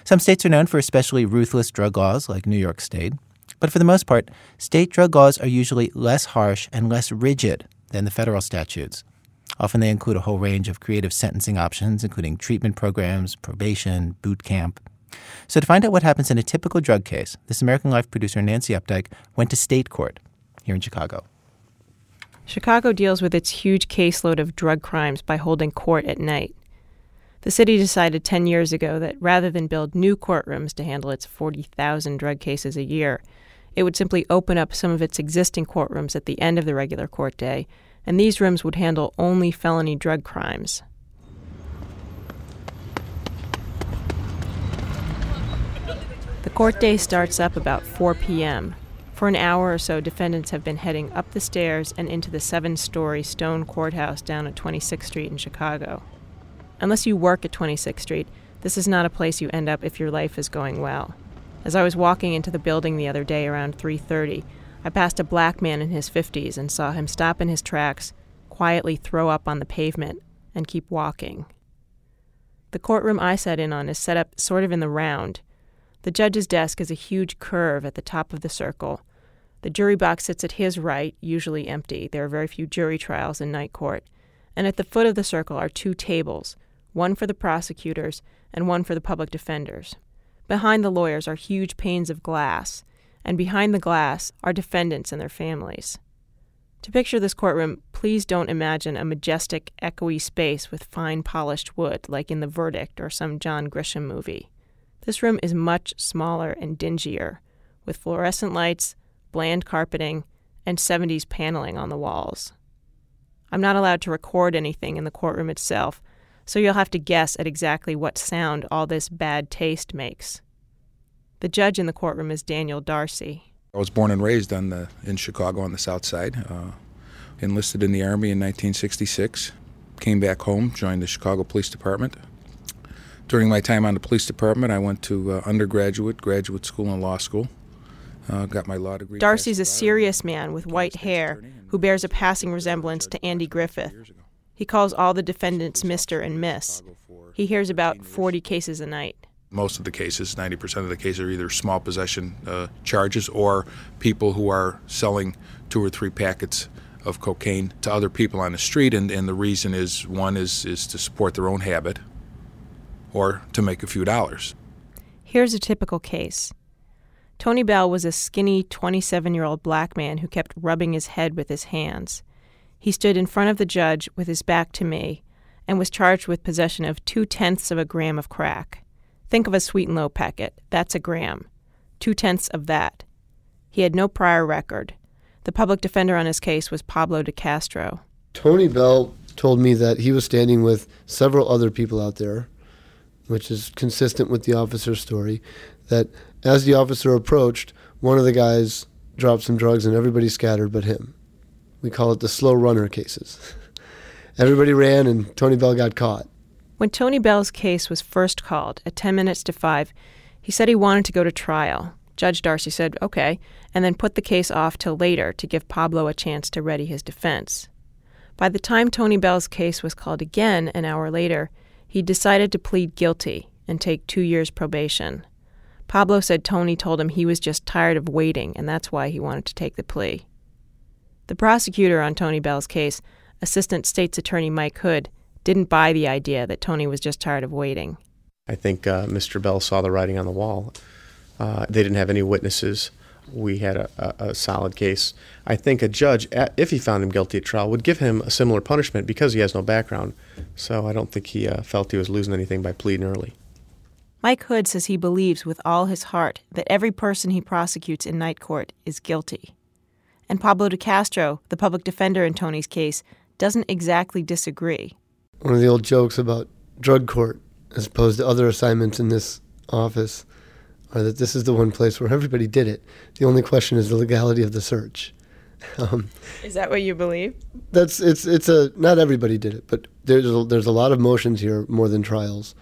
Some states are known for especially ruthless drug laws, like New York State. But for the most part, state drug laws are usually less harsh and less rigid than the federal statutes. Often they include a whole range of creative sentencing options, including treatment programs, probation, boot camp. So, to find out what happens in a typical drug case, This American Life producer Nancy Updike went to state court here in Chicago. Chicago deals with its huge caseload of drug crimes by holding court at night. The city decided 10 years ago that rather than build new courtrooms to handle its 40,000 drug cases a year, it would simply open up some of its existing courtrooms at the end of the regular court day, and these rooms would handle only felony drug crimes. The court day starts up about 4 p.m. For an hour or so, defendants have been heading up the stairs and into the seven story stone courthouse down at 26th Street in Chicago. Unless you work at 26th Street, this is not a place you end up if your life is going well. As I was walking into the building the other day around 3:30, I passed a black man in his 50s and saw him stop in his tracks, quietly throw up on the pavement, and keep walking. The courtroom I sat in on is set up sort of in the round. The judge's desk is a huge curve at the top of the circle. The jury box sits at his right, usually empty. There are very few jury trials in night court. And at the foot of the circle are two tables, one for the prosecutors and one for the public defenders. Behind the lawyers are huge panes of glass, and behind the glass are defendants and their families. To picture this courtroom, please don't imagine a majestic, echoey space with fine polished wood like in The Verdict or some John Grisham movie. This room is much smaller and dingier, with fluorescent lights, bland carpeting, and 70s paneling on the walls. I'm not allowed to record anything in the courtroom itself, so you'll have to guess at exactly what sound all this bad taste makes. The judge in the courtroom is Daniel Darcy. I was born and raised on the, in Chicago on the south side. Uh, enlisted in the Army in 1966. Came back home, joined the Chicago Police Department. During my time on the police department, I went to uh, undergraduate, graduate school, and law school. Uh, got my law degree. Darcy's a serious man with white hair who bears a passing resemblance to Andy Griffith. He calls all the defendants Mr. and Miss. He hears about 40 cases a night. Most of the cases, 90% of the cases, are either small possession uh, charges or people who are selling two or three packets of cocaine to other people on the street. And, and the reason is one is, is to support their own habit or to make a few dollars. Here's a typical case Tony Bell was a skinny 27 year old black man who kept rubbing his head with his hands. He stood in front of the judge with his back to me and was charged with possession of two tenths of a gram of crack. Think of a sweet and low packet. That's a gram. Two tenths of that. He had no prior record. The public defender on his case was Pablo de Castro. Tony Bell told me that he was standing with several other people out there, which is consistent with the officer's story, that as the officer approached, one of the guys dropped some drugs and everybody scattered but him. We call it the slow runner cases. everybody ran and Tony Bell got caught. When Tony Bell's case was first called at 10 minutes to 5, he said he wanted to go to trial. Judge Darcy said, okay, and then put the case off till later to give Pablo a chance to ready his defense. By the time Tony Bell's case was called again an hour later, he decided to plead guilty and take two years probation. Pablo said Tony told him he was just tired of waiting, and that's why he wanted to take the plea. The prosecutor on Tony Bell's case, Assistant State's Attorney Mike Hood, didn't buy the idea that Tony was just tired of waiting. I think uh, Mr. Bell saw the writing on the wall. Uh, they didn't have any witnesses. We had a, a, a, solid case. I think a judge, if he found him guilty at trial, would give him a similar punishment because he has no background. So I don't think he uh, felt he was losing anything by pleading early. Mike Hood says he believes with all his heart that every person he prosecutes in night court is guilty. And Pablo de Castro, the public defender in Tony's case, doesn't exactly disagree. One of the old jokes about drug court, as opposed to other assignments in this office, are that this is the one place where everybody did it. The only question is the legality of the search. Um, is that what you believe? That's it's it's a not everybody did it, but there's a, there's a lot of motions here more than trials.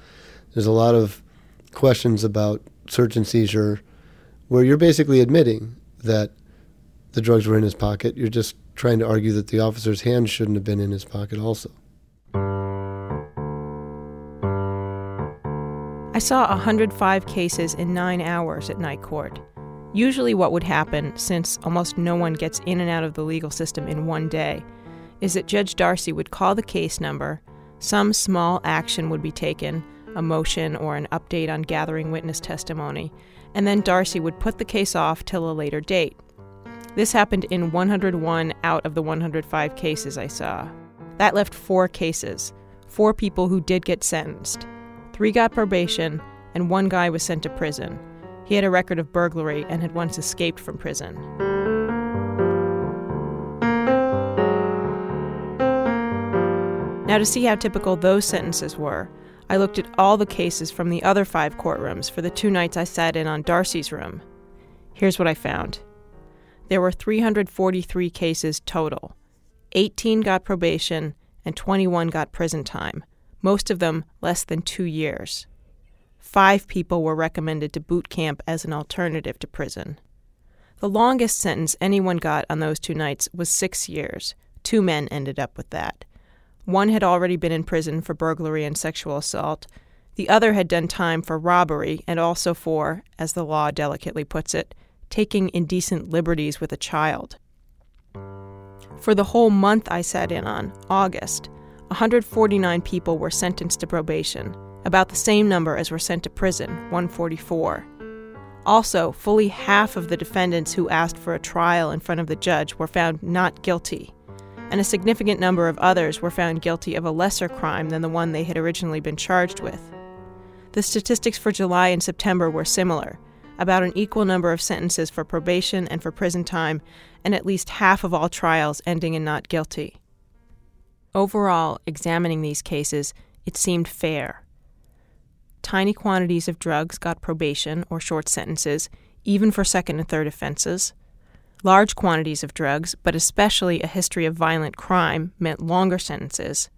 There's a lot of questions about search and seizure, where you're basically admitting that the drugs were in his pocket. You're just trying to argue that the officer's hands shouldn't have been in his pocket also. I saw 105 cases in nine hours at night court. Usually, what would happen, since almost no one gets in and out of the legal system in one day, is that Judge Darcy would call the case number, some small action would be taken, a motion or an update on gathering witness testimony, and then Darcy would put the case off till a later date. This happened in 101 out of the 105 cases I saw. That left four cases, four people who did get sentenced. Three got probation, and one guy was sent to prison. He had a record of burglary and had once escaped from prison. Now, to see how typical those sentences were, I looked at all the cases from the other five courtrooms for the two nights I sat in on Darcy's room. Here's what I found there were 343 cases total. 18 got probation, and 21 got prison time most of them less than two years. Five people were recommended to boot camp as an alternative to prison. The longest sentence anyone got on those two nights was six years. Two men ended up with that. One had already been in prison for burglary and sexual assault. The other had done time for robbery and also for, as the law delicately puts it, taking indecent liberties with a child. For the whole month I sat in on, August, 149 people were sentenced to probation, about the same number as were sent to prison, 144. Also, fully half of the defendants who asked for a trial in front of the judge were found not guilty, and a significant number of others were found guilty of a lesser crime than the one they had originally been charged with. The statistics for July and September were similar about an equal number of sentences for probation and for prison time, and at least half of all trials ending in not guilty. Overall, examining these cases, it seemed fair. Tiny quantities of drugs got probation or short sentences, even for second and third offenses. Large quantities of drugs, but especially a history of violent crime, meant longer sentences.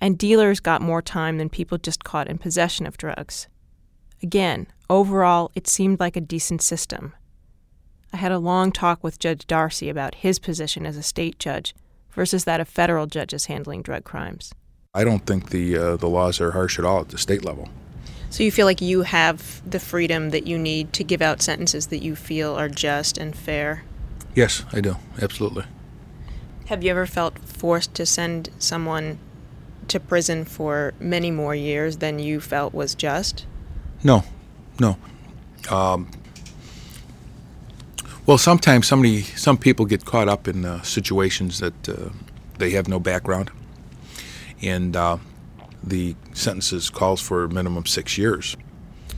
And dealers got more time than people just caught in possession of drugs. Again, overall, it seemed like a decent system. I had a long talk with Judge Darcy about his position as a state judge versus that of federal judges handling drug crimes? I don't think the uh, the laws are harsh at all at the state level. So you feel like you have the freedom that you need to give out sentences that you feel are just and fair? Yes, I do. Absolutely. Have you ever felt forced to send someone to prison for many more years than you felt was just? No, no. Um, well, sometimes somebody, some people get caught up in uh, situations that uh, they have no background, and uh, the sentences calls for a minimum six years.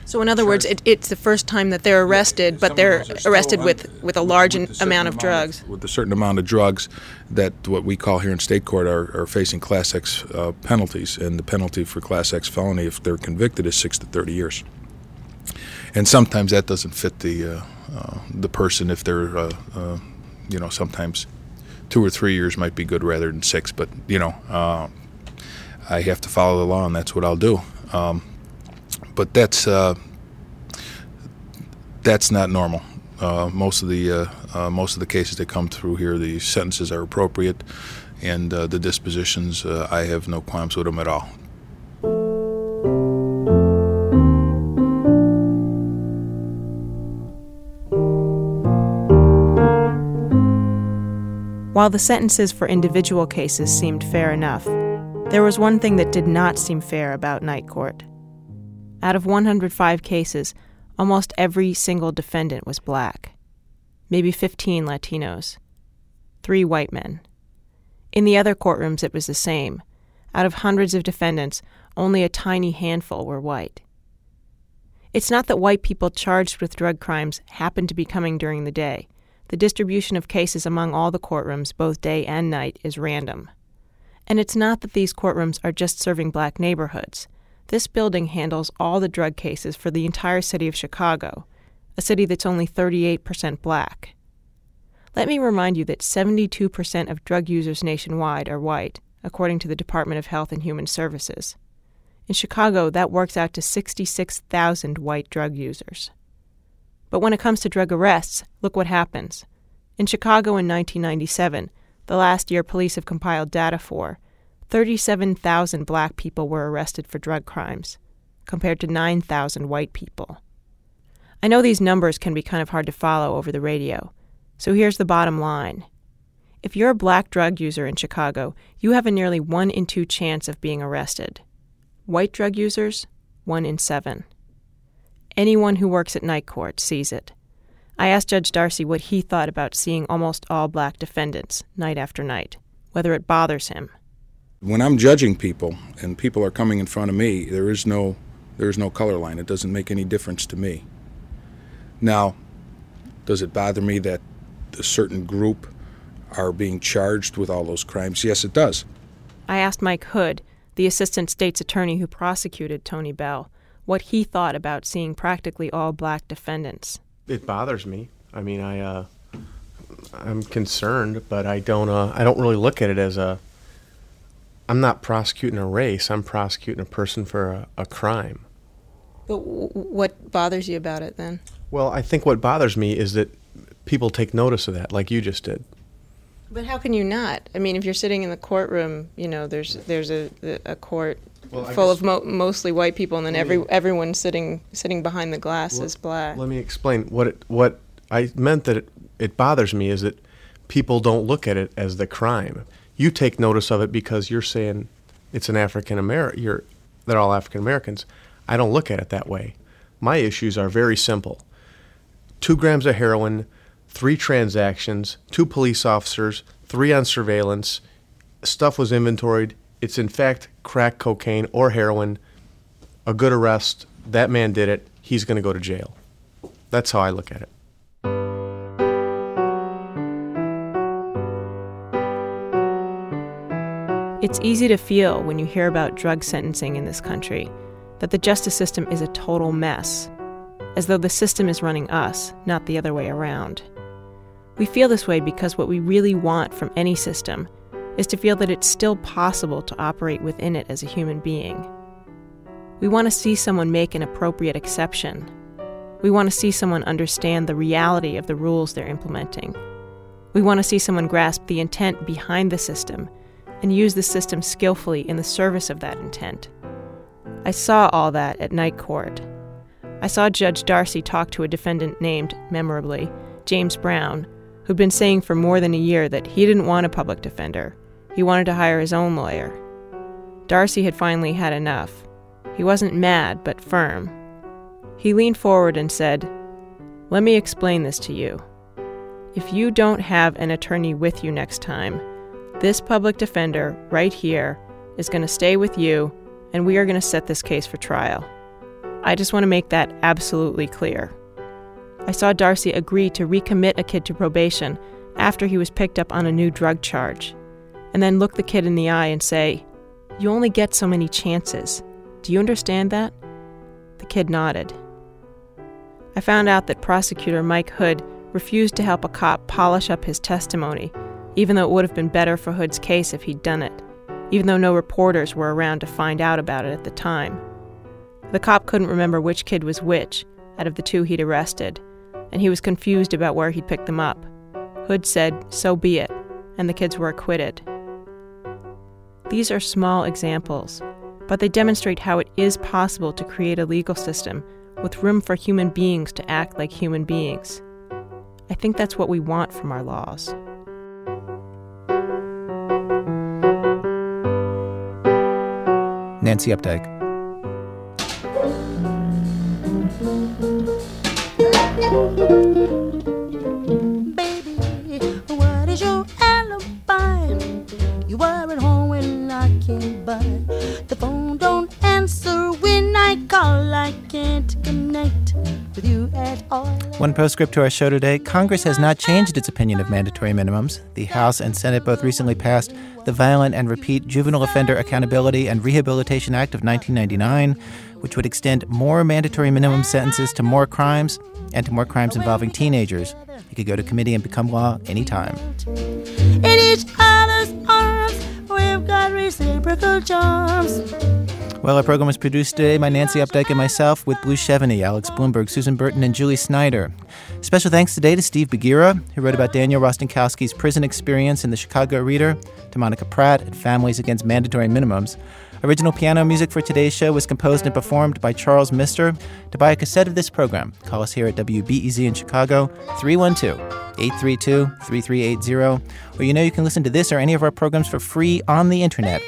So, in other words, it, it's the first time that they're arrested, but they're arrested with, with a large an- amount of drugs. with a certain amount of drugs that what we call here in state court are, are facing class X uh, penalties, and the penalty for class X felony, if they're convicted, is six to thirty years. And sometimes that doesn't fit the uh, uh, the person if they're uh, you know sometimes two or three years might be good rather than six, but you know uh, I have to follow the law, and that's what I'll do. Um, but that's uh, that's not normal. Uh, most of the most of the cases that come through here, the sentences are appropriate, and the dispositions, I have no qualms with them at all. While the sentences for individual cases seemed fair enough, there was one thing that did not seem fair about Night Court. Out of 105 cases, almost every single defendant was black, maybe 15 Latinos, three white men. In the other courtrooms, it was the same. Out of hundreds of defendants, only a tiny handful were white. It's not that white people charged with drug crimes happened to be coming during the day. The distribution of cases among all the courtrooms, both day and night, is random. And it's not that these courtrooms are just serving black neighborhoods. This building handles all the drug cases for the entire city of Chicago, a city that's only 38% black. Let me remind you that 72% of drug users nationwide are white, according to the Department of Health and Human Services. In Chicago, that works out to 66,000 white drug users. But when it comes to drug arrests, look what happens. In Chicago in 1997, the last year police have compiled data for, 37,000 black people were arrested for drug crimes, compared to 9,000 white people. I know these numbers can be kind of hard to follow over the radio, so here's the bottom line. If you're a black drug user in Chicago, you have a nearly 1 in 2 chance of being arrested. White drug users, 1 in 7. Anyone who works at night court sees it. I asked Judge Darcy what he thought about seeing almost all black defendants, night after night, whether it bothers him. When I'm judging people and people are coming in front of me, there is no there is no color line. It doesn't make any difference to me. Now, does it bother me that a certain group are being charged with all those crimes? Yes, it does. I asked Mike Hood, the assistant state's attorney who prosecuted Tony Bell, what he thought about seeing practically all black defendants. It bothers me. I mean, I uh, I'm concerned, but I don't uh, I don't really look at it as a I'm not prosecuting a race. I'm prosecuting a person for a, a crime. But w- what bothers you about it then? Well, I think what bothers me is that people take notice of that, like you just did. But how can you not? I mean, if you're sitting in the courtroom, you know, there's there's a a court Well, full of mo- mostly white people, and then every me- everyone sitting sitting behind the glass Well, is black. Let me explain what it, what I meant that it, it bothers me is that people don't look at it as the crime. You take notice of it because you're saying it's an African American. You're they're all African Americans. I don't look at it that way. My issues are very simple. Two grams of heroin, three transactions, two police officers, three on surveillance. Stuff was inventoried. It's in fact crack cocaine or heroin. A good arrest. That man did it. He's going to go to jail. That's how I look at it. It's easy to feel when you hear about drug sentencing in this country that the justice system is a total mess, as though the system is running us, not the other way around. We feel this way because what we really want from any system is to feel that it's still possible to operate within it as a human being. We want to see someone make an appropriate exception. We want to see someone understand the reality of the rules they're implementing. We want to see someone grasp the intent behind the system and use the system skillfully in the service of that intent. I saw all that at night court. I saw Judge Darcy talk to a defendant named, memorably, James Brown, who'd been saying for more than a year that he didn't want a public defender. He wanted to hire his own lawyer. Darcy had finally had enough. He wasn't mad, but firm. He leaned forward and said, Let me explain this to you. If you don't have an attorney with you next time, This public defender, right here, is going to stay with you, and we are going to set this case for trial. I just want to make that absolutely clear. I saw Darcy agree to recommit a kid to probation after he was picked up on a new drug charge, and then look the kid in the eye and say, You only get so many chances. Do you understand that? The kid nodded. I found out that prosecutor Mike Hood refused to help a cop polish up his testimony, even though it would have been better for Hood's case if he'd done it, even though no reporters were around to find out about it at the time. The cop couldn't remember which kid was which out of the two he'd arrested, and he was confused about where he'd picked them up. Hood said, So be it, and the kids were acquitted. These are small examples, but they demonstrate how it is possible to create a legal system with room for human beings to act like human beings. I think that's what we want from our laws. Nancy Updike. One postscript to our show today. Congress has not changed its opinion of mandatory minimums. The House and Senate both recently passed the Violent and Repeat Juvenile Offender Accountability and Rehabilitation Act of 1999, which would extend more mandatory minimum sentences to more crimes and to more crimes involving teenagers. It could go to committee and become law anytime. In each other's arms, we've got reciprocal charms. Well, our program was produced today by Nancy Updike and myself with Blue Chevigny, Alex Blumberg, Susan Burton, and Julie Snyder. Special thanks today to Steve Bogira, who wrote about Daniel Rostenkowski's prison experience in the Chicago Reader, to Monica Pratt at Families Against Mandatory Minimums. Original piano music for today's show was composed and performed by Charles Mister. To buy a cassette of this program, call us here at WBEZ in Chicago, 312 832 3380. Or you know you can listen to this or any of our programs for free on the internet.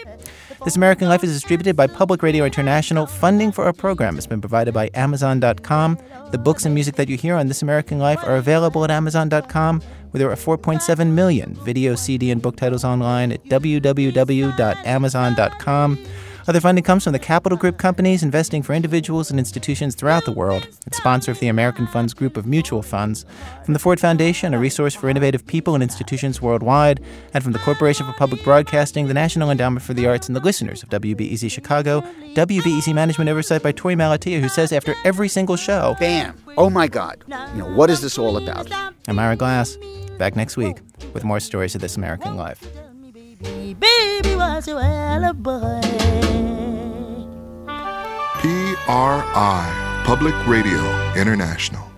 This American Life is distributed by Public Radio International. Funding for our program has been provided by Amazon.com. The books and music that you hear on This American Life are available at Amazon.com, where there are 4.7 million video, CD, and book titles online at www.amazon.com. Other funding comes from the Capital Group companies investing for individuals and institutions throughout the world. It's sponsor of the American Funds Group of mutual funds. From the Ford Foundation, a resource for innovative people and institutions worldwide. And from the Corporation for Public Broadcasting, the National Endowment for the Arts, and the listeners of WBEZ Chicago. WBEZ Management Oversight by Torey Malatia, who says after every single show, Bam! Oh my God. You know, what is this all about? I'm Ira Glass. Back next week with more stories of this American life. Baby, what's your alibi? PRI, Public Radio International.